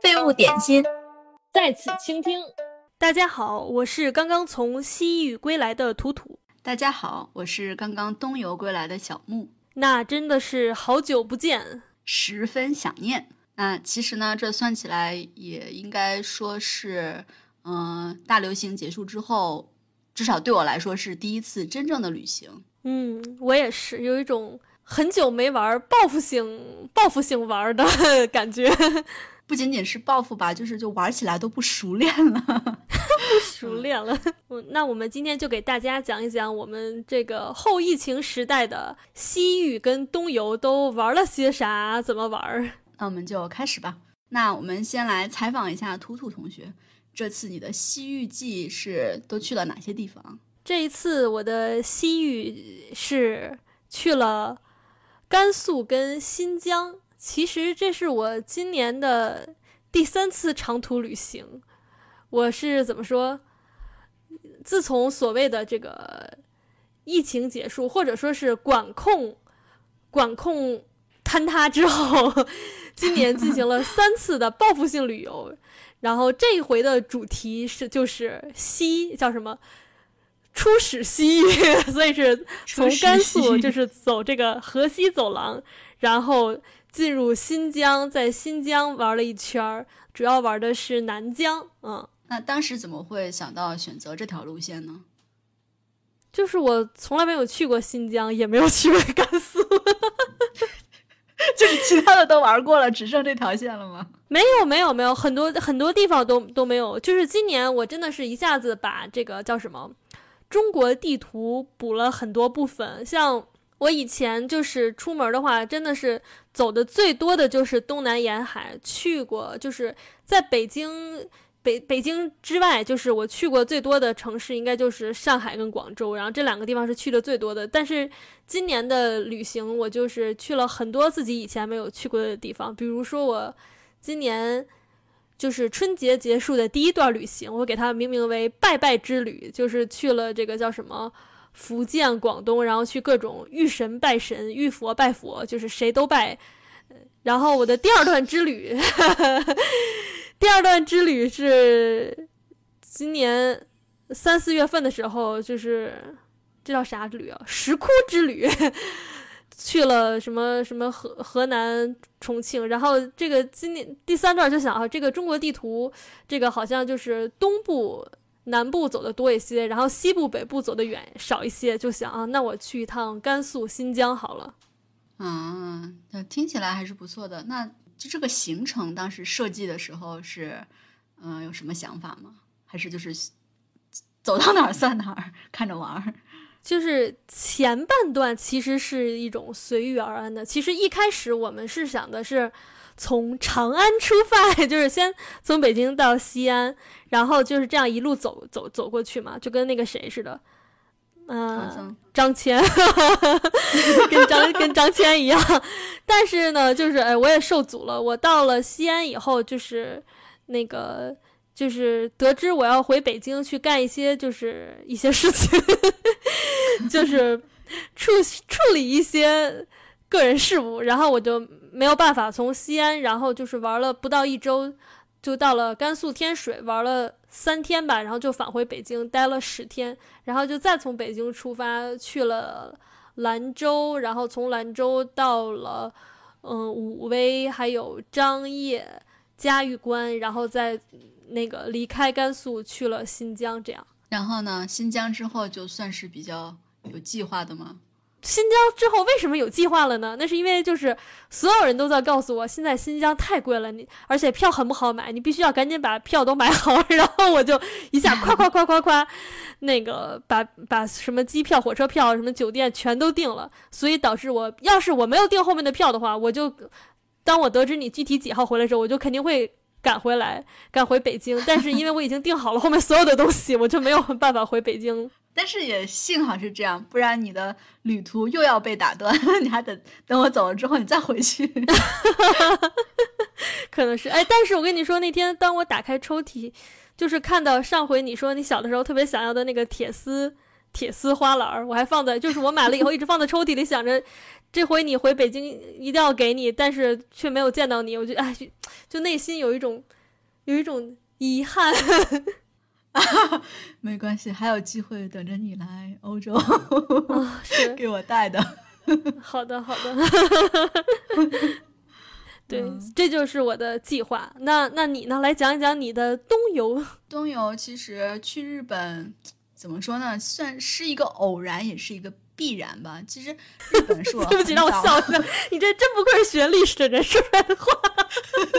废物点心，在此倾听。大家好，我是刚刚从西域归来的图图。大家好，我是刚刚东游归来的小木。那真的是好久不见，十分想念。那其实呢，这算起来也应该说是，嗯，大流行结束之后，至少对我来说是第一次真正的旅行。嗯，我也是有一种。很久没玩报复性、报复性玩的 感觉，不仅仅是报复吧，就是就玩起来都不熟练了，不熟练了。嗯，那我们今天就给大家讲一讲我们这个后疫情时代的西域跟东游都玩了些啥，怎么玩？那我们就开始吧。那我们先来采访一下图图同学，这次你的西域记是都去了哪些地方？这一次我的西域是去了。甘肃跟新疆，其实这是我今年的第三次长途旅行。我是怎么说？自从所谓的这个疫情结束，或者说是管控管控坍塌之后，今年进行了三次的报复性旅游。然后这一回的主题是就是西叫什么？出使西域，所以是从甘肃就是走这个河西走廊，然后进入新疆，在新疆玩了一圈儿，主要玩的是南疆。嗯，那当时怎么会想到选择这条路线呢？就是我从来没有去过新疆，也没有去过甘肃，就是其他的都玩过了，只剩这条线了吗？没有，没有，没有，很多很多地方都都没有。就是今年我真的是一下子把这个叫什么？中国地图补了很多部分，像我以前就是出门的话，真的是走的最多的就是东南沿海，去过就是在北京北北京之外，就是我去过最多的城市应该就是上海跟广州，然后这两个地方是去的最多的。但是今年的旅行，我就是去了很多自己以前没有去过的地方，比如说我今年。就是春节结束的第一段旅行，我给它命名为“拜拜之旅”，就是去了这个叫什么福建、广东，然后去各种遇神拜神、遇佛拜佛，就是谁都拜。然后我的第二段之旅，第二段之旅是今年三四月份的时候，就是这叫啥之旅啊？石窟之旅。去了什么什么河河南重庆，然后这个今年第三段就想啊，这个中国地图，这个好像就是东部南部走的多一些，然后西部北部走的远少一些，就想啊，那我去一趟甘肃新疆好了。啊，那听起来还是不错的。那就这个行程当时设计的时候是，嗯，有什么想法吗？还是就是走到哪儿算哪儿，看着玩儿？就是前半段其实是一种随遇而安的。其实一开始我们是想的是从长安出发，就是先从北京到西安，然后就是这样一路走走走过去嘛，就跟那个谁似的，嗯，张骞，跟张跟张骞一样。但是呢，就是哎，我也受阻了。我到了西安以后，就是那个。就是得知我要回北京去干一些，就是一些事情，就是处处理一些个人事务，然后我就没有办法从西安，然后就是玩了不到一周，就到了甘肃天水，玩了三天吧，然后就返回北京，待了十天，然后就再从北京出发去了兰州，然后从兰州到了嗯武威，还有张掖、嘉峪关，然后再。那个离开甘肃去了新疆，这样。然后呢？新疆之后就算是比较有计划的吗？新疆之后为什么有计划了呢？那是因为就是所有人都在告诉我，现在新疆太贵了，你而且票很不好买，你必须要赶紧把票都买好。然后我就一下夸夸夸夸夸，那个把把什么机票、火车票、什么酒店全都订了。所以导致我要是我没有订后面的票的话，我就当我得知你具体几号回来的时候，我就肯定会。赶回来，赶回北京，但是因为我已经订好了后面所有的东西，我就没有办法回北京。但是也幸好是这样，不然你的旅途又要被打断，你还得等我走了之后你再回去。可能是哎，但是我跟你说，那天当我打开抽屉，就是看到上回你说你小的时候特别想要的那个铁丝铁丝花篮儿，我还放在，就是我买了以后一直放在抽屉里，想着这回你回北京一定要给你，但是却没有见到你，我就哎，就内心有一种有一种遗憾。没关系，还有机会等着你来欧洲啊，是给我带的。好的，好的。对，这就是我的计划。那那你呢？来讲一讲你的东游。东游其实去日本，怎么说呢？算是一个偶然，也是一个必然吧。其实日本是我 对不起，让我笑一下。你这真不愧是学历史的人说出来的话，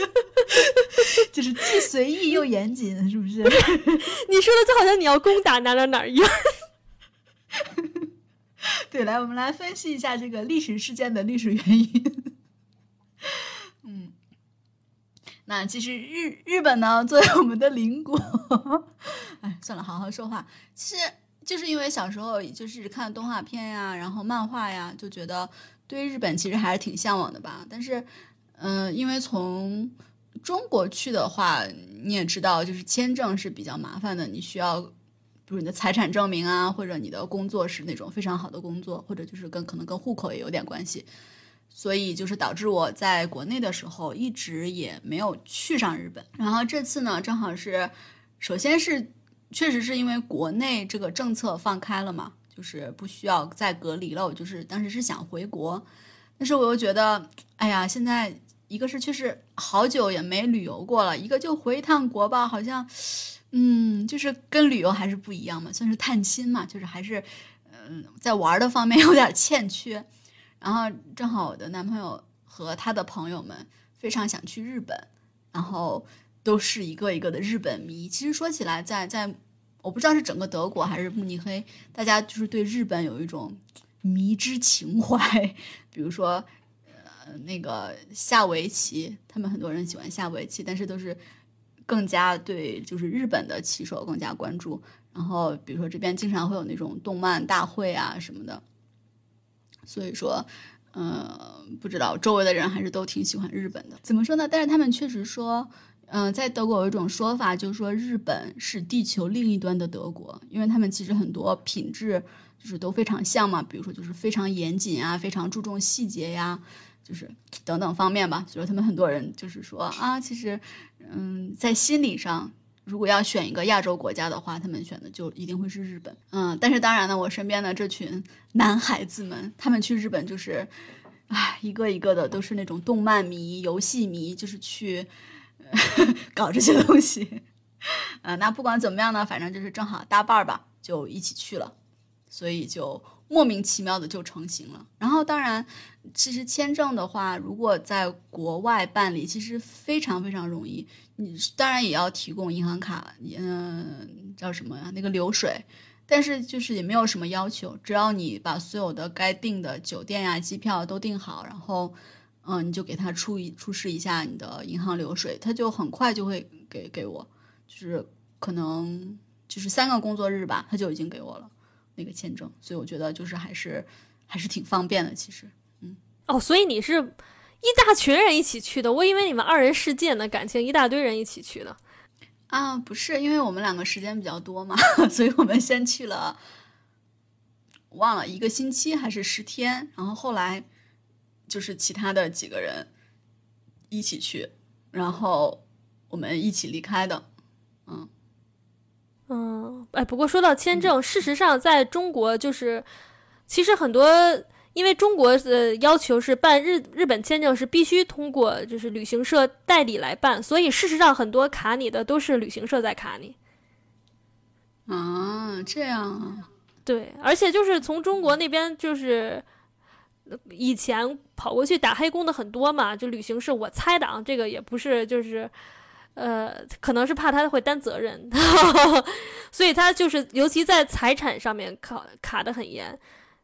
就是既随意又严谨，是 不是？你说的就好像你要攻打哪哪哪一样。对，来，我们来分析一下这个历史事件的历史原因。那其实日日本呢，作为我们的邻国，哎，算了，好好说话。其实就是因为小时候就是看动画片呀，然后漫画呀，就觉得对日本其实还是挺向往的吧。但是，嗯，因为从中国去的话，你也知道，就是签证是比较麻烦的，你需要，比如你的财产证明啊，或者你的工作是那种非常好的工作，或者就是跟可能跟户口也有点关系。所以就是导致我在国内的时候一直也没有去上日本。然后这次呢，正好是，首先是确实是因为国内这个政策放开了嘛，就是不需要再隔离了。我就是当时是想回国，但是我又觉得，哎呀，现在一个是确实好久也没旅游过了，一个就回一趟国吧，好像，嗯，就是跟旅游还是不一样嘛，算是探亲嘛，就是还是，嗯，在玩的方面 有点欠缺。然后正好我的男朋友和他的朋友们非常想去日本，然后都是一个一个的日本迷。其实说起来，在在我不知道是整个德国还是慕尼黑，大家就是对日本有一种迷之情怀。比如说，呃，那个下围棋，他们很多人喜欢下围棋，但是都是更加对就是日本的棋手更加关注。然后比如说这边经常会有那种动漫大会啊什么的。所以说，呃，不知道周围的人还是都挺喜欢日本的。怎么说呢？但是他们确实说，嗯，在德国有一种说法，就是说日本是地球另一端的德国，因为他们其实很多品质就是都非常像嘛，比如说就是非常严谨啊，非常注重细节呀，就是等等方面吧。所以说他们很多人就是说啊，其实，嗯，在心理上。如果要选一个亚洲国家的话，他们选的就一定会是日本。嗯，但是当然呢，我身边的这群男孩子们，他们去日本就是，唉，一个一个的都是那种动漫迷、游戏迷，就是去 搞这些东西。呃，那不管怎么样呢，反正就是正好搭伴儿吧，就一起去了，所以就莫名其妙的就成型了。然后当然，其实签证的话，如果在国外办理，其实非常非常容易。你当然也要提供银行卡，嗯，叫什么呀？那个流水，但是就是也没有什么要求，只要你把所有的该订的酒店呀、机票都订好，然后，嗯，你就给他出一出示一下你的银行流水，他就很快就会给给我，就是可能就是三个工作日吧，他就已经给我了那个签证，所以我觉得就是还是还是挺方便的，其实，嗯，哦，所以你是。一大群人一起去的，我以为你们二人世界呢，感情一大堆人一起去的。啊，不是，因为我们两个时间比较多嘛，所以我们先去了，忘了一个星期还是十天，然后后来就是其他的几个人一起去，然后我们一起离开的。嗯嗯，哎，不过说到签证，事实上在中国就是其实很多。因为中国的要求是办日日本签证是必须通过就是旅行社代理来办，所以事实上很多卡你的都是旅行社在卡你。啊，这样啊？对，而且就是从中国那边就是以前跑过去打黑工的很多嘛，就旅行社我猜的啊，这个也不是就是呃，可能是怕他会担责任，所以他就是尤其在财产上面卡卡的很严。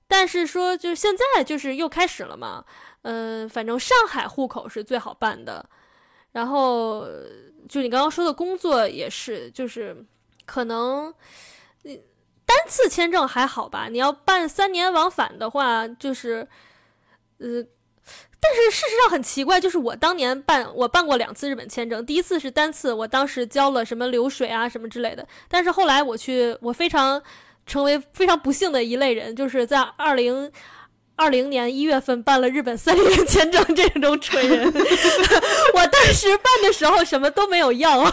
但是说，就是现在就是又开始了嘛，嗯，反正上海户口是最好办的，然后就你刚刚说的工作也是，就是可能单次签证还好吧，你要办三年往返的话，就是，呃，但是事实上很奇怪，就是我当年办我办过两次日本签证，第一次是单次，我当时交了什么流水啊什么之类的，但是后来我去，我非常。成为非常不幸的一类人，就是在二零。二零年一月份办了日本三年签证，这种蠢人，我当时办的时候什么都没有要，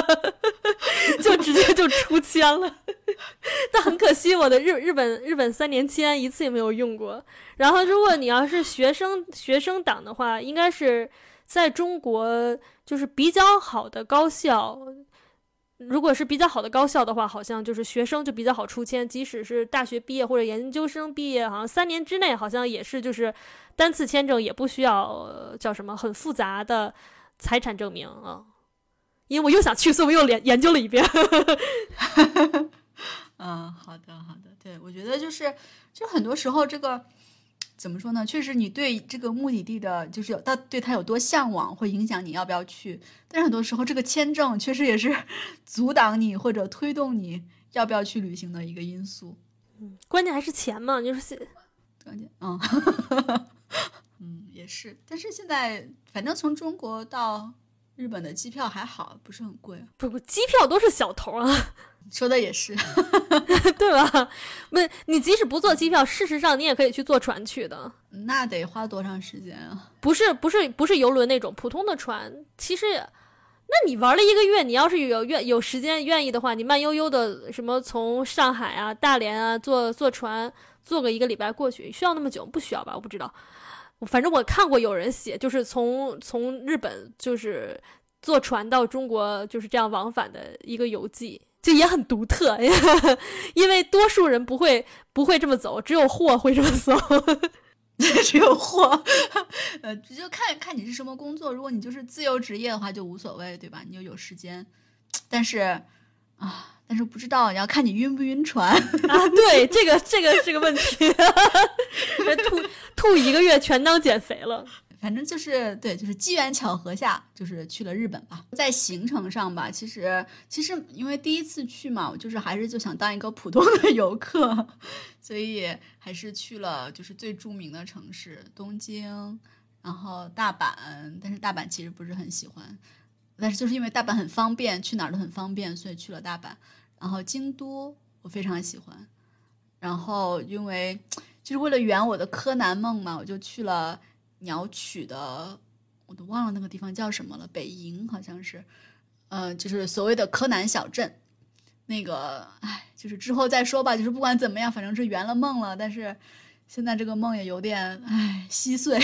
就直接就出签了。但很可惜，我的日日本日本三年签一次也没有用过。然后，如果你要是学生学生党的话，应该是在中国就是比较好的高校。如果是比较好的高校的话，好像就是学生就比较好出签，即使是大学毕业或者研究生毕业，好像三年之内好像也是就是单次签证也不需要叫什么很复杂的财产证明啊。因为我又想去，所以我又研研究了一遍。嗯，好的好的，对我觉得就是就很多时候这个。怎么说呢？确实，你对这个目的地的，就是有他对他有多向往，会影响你要不要去。但是很多时候，这个签证确实也是 阻挡你或者推动你要不要去旅行的一个因素。嗯，关键还是钱嘛，就是关键。嗯，嗯，也是。但是现在，反正从中国到日本的机票还好，不是很贵。不不，机票都是小头啊。说的也是，对吧？不，你即使不坐机票，事实上你也可以去坐船去的。那得花多长时间啊？不是，不是，不是游轮那种普通的船。其实，那你玩了一个月，你要是有愿有时间愿意的话，你慢悠悠的什么从上海啊、大连啊坐坐船坐个一个礼拜过去，需要那么久？不需要吧？我不知道。反正我看过有人写，就是从从日本就是坐船到中国就是这样往返的一个游记。就也很独特，因为多数人不会不会这么走，只有货会这么走，只有货。呃，就看看你是什么工作，如果你就是自由职业的话，就无所谓，对吧？你就有时间。但是啊，但是不知道，你要看你晕不晕船 啊？对，这个这个是个问题。吐吐一个月全当减肥了。反正就是对，就是机缘巧合下，就是去了日本吧。在行程上吧，其实其实因为第一次去嘛，我就是还是就想当一个普通的游客，所以还是去了就是最著名的城市东京，然后大阪。但是大阪其实不是很喜欢，但是就是因为大阪很方便，去哪儿都很方便，所以去了大阪。然后京都我非常喜欢，然后因为就是为了圆我的柯南梦嘛，我就去了。鸟取的，我都忘了那个地方叫什么了，北营好像是，呃，就是所谓的柯南小镇。那个，哎，就是之后再说吧。就是不管怎么样，反正是圆了梦了。但是现在这个梦也有点，哎，稀碎。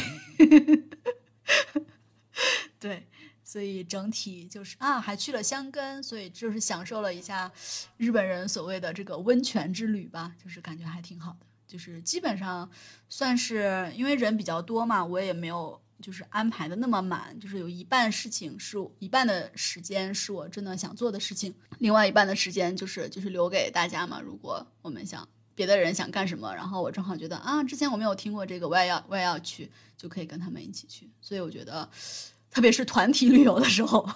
对，所以整体就是啊，还去了香根，所以就是享受了一下日本人所谓的这个温泉之旅吧，就是感觉还挺好的。就是基本上算是因为人比较多嘛，我也没有就是安排的那么满，就是有一半事情是一半的时间是我真的想做的事情，另外一半的时间就是就是留给大家嘛。如果我们想别的人想干什么，然后我正好觉得啊，之前我没有听过这个，我也要我也要去，就可以跟他们一起去。所以我觉得。特别是团体旅游的时候，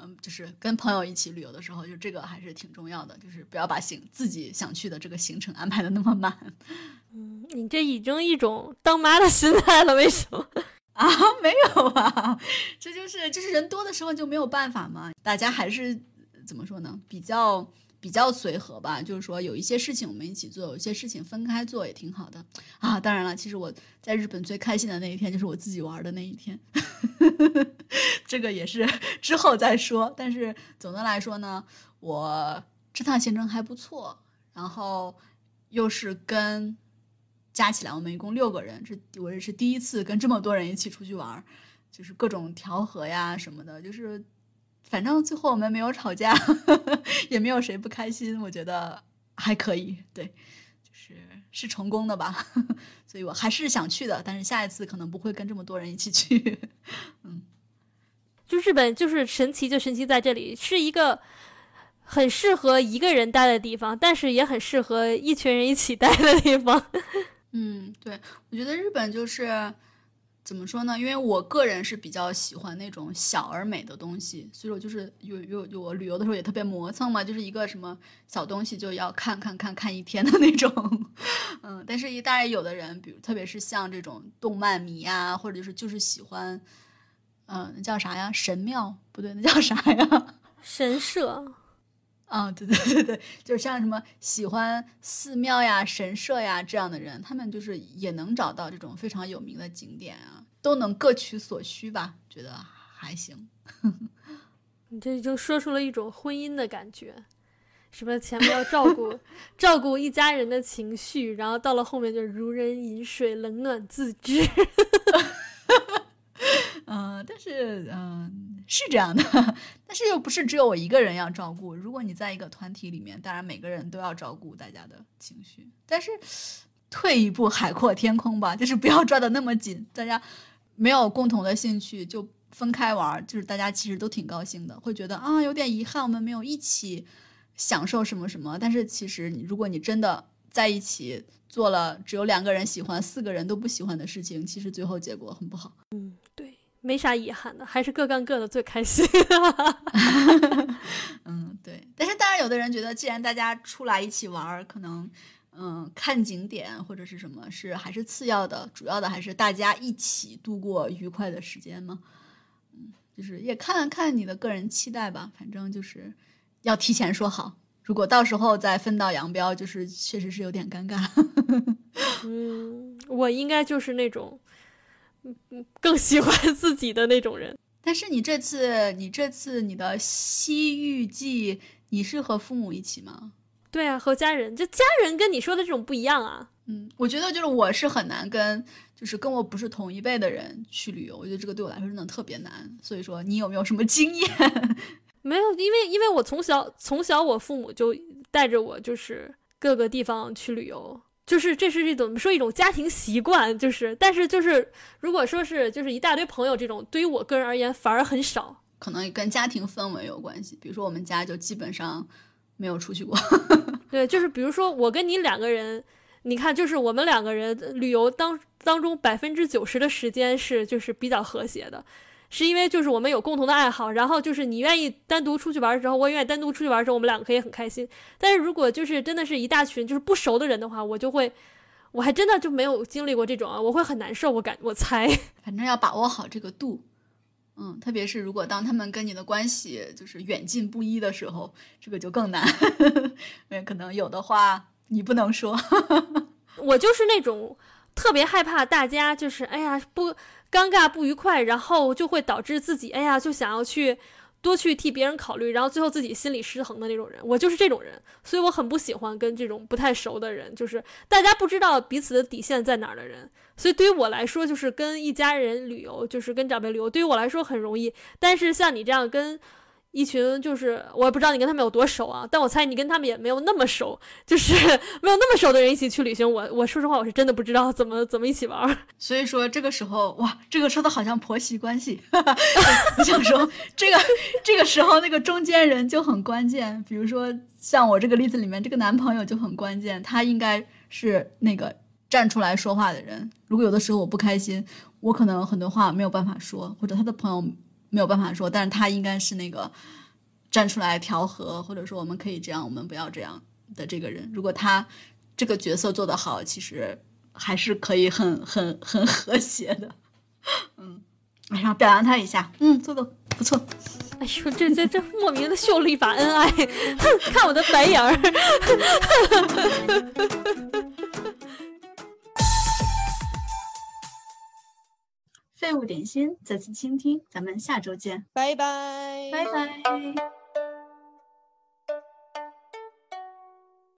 嗯，就是跟朋友一起旅游的时候，就这个还是挺重要的，就是不要把行自己想去的这个行程安排的那么满。嗯，你这已经一种当妈的心态了，为什么 啊？没有啊，这就是就是人多的时候就没有办法嘛。大家还是怎么说呢？比较。比较随和吧，就是说有一些事情我们一起做，有一些事情分开做也挺好的啊。当然了，其实我在日本最开心的那一天就是我自己玩的那一天，这个也是 之后再说。但是总的来说呢，我这趟行程还不错，然后又是跟加起来我们一共六个人，这我也是第一次跟这么多人一起出去玩，就是各种调和呀什么的，就是。反正最后我们没有吵架，也没有谁不开心，我觉得还可以，对，就是是成功的吧，所以我还是想去的，但是下一次可能不会跟这么多人一起去，嗯，就日本就是神奇，就神奇在这里，是一个很适合一个人待的地方，但是也很适合一群人一起待的地方，嗯，对，我觉得日本就是。怎么说呢？因为我个人是比较喜欢那种小而美的东西，所以我就是有有有我旅游的时候也特别磨蹭嘛，就是一个什么小东西就要看看看看一天的那种，嗯，但是当然有的人，比如特别是像这种动漫迷啊，或者就是就是喜欢，嗯，那叫啥呀？神庙不对，那叫啥呀？神社。啊，对 对对对，就像什么喜欢寺庙呀、神社呀这样的人，他们就是也能找到这种非常有名的景点啊，都能各取所需吧，觉得还行。你这就说出了一种婚姻的感觉，什么前面要照顾照顾一家人的情绪，然后到了后面就如人饮水，冷暖自知。嗯，但是嗯是这样的，但是又不是只有我一个人要照顾。如果你在一个团体里面，当然每个人都要照顾大家的情绪。但是退一步，海阔天空吧，就是不要抓得那么紧。大家没有共同的兴趣就分开玩，就是大家其实都挺高兴的，会觉得啊有点遗憾，我们没有一起享受什么什么。但是其实如果你真的在一起做了只有两个人喜欢、四个人都不喜欢的事情，其实最后结果很不好。嗯，没啥遗憾的，还是各干各的最开心。嗯，对。但是当然，有的人觉得，既然大家出来一起玩儿，可能嗯看景点或者是什么是还是次要的，主要的还是大家一起度过愉快的时间嘛。嗯，就是也看看你的个人期待吧。反正就是要提前说好，如果到时候再分道扬镳，就是确实是有点尴尬。嗯，我应该就是那种。更喜欢自己的那种人，但是你这次，你这次你的西域记，你是和父母一起吗？对啊，和家人，就家人跟你说的这种不一样啊。嗯，我觉得就是我是很难跟，就是跟我不是同一辈的人去旅游，我觉得这个对我来说真的特别难。所以说，你有没有什么经验？没有，因为因为我从小从小我父母就带着我，就是各个地方去旅游。就是这是一种说一种家庭习惯，就是但是就是如果说是就是一大堆朋友这种，对于我个人而言反而很少，可能跟家庭氛围有关系。比如说我们家就基本上没有出去过。对，就是比如说我跟你两个人，你看就是我们两个人旅游当当中百分之九十的时间是就是比较和谐的。是因为就是我们有共同的爱好，然后就是你愿意单独出去玩的时候，我也愿意单独出去玩的时候，我们两个可以很开心。但是如果就是真的是一大群就是不熟的人的话，我就会，我还真的就没有经历过这种啊，我会很难受。我感我猜，反正要把握好这个度，嗯，特别是如果当他们跟你的关系就是远近不一的时候，这个就更难，因 为可能有的话你不能说。我就是那种特别害怕大家就是哎呀不。尴尬不愉快，然后就会导致自己，哎呀，就想要去多去替别人考虑，然后最后自己心理失衡的那种人。我就是这种人，所以我很不喜欢跟这种不太熟的人，就是大家不知道彼此的底线在哪儿的人。所以对于我来说，就是跟一家人旅游，就是跟长辈旅游，对于我来说很容易。但是像你这样跟。一群就是我也不知道你跟他们有多熟啊，但我猜你跟他们也没有那么熟，就是 没有那么熟的人一起去旅行，我我说实话我是真的不知道怎么怎么一起玩。所以说这个时候哇，这个说的好像婆媳关系，我想说这个这个时候那个中间人就很关键，比如说像我这个例子里面这个男朋友就很关键，他应该是那个站出来说话的人。如果有的时候我不开心，我可能很多话没有办法说，或者他的朋友。没有办法说，但是他应该是那个站出来调和，或者说我们可以这样，我们不要这样的这个人。如果他这个角色做得好，其实还是可以很很很和谐的。嗯，然后表扬他一下，嗯，做的不错。哎呦，这这这莫名的秀了一把恩爱，看我的白眼儿。废物点心，再次倾听，咱们下周见，拜拜，拜拜。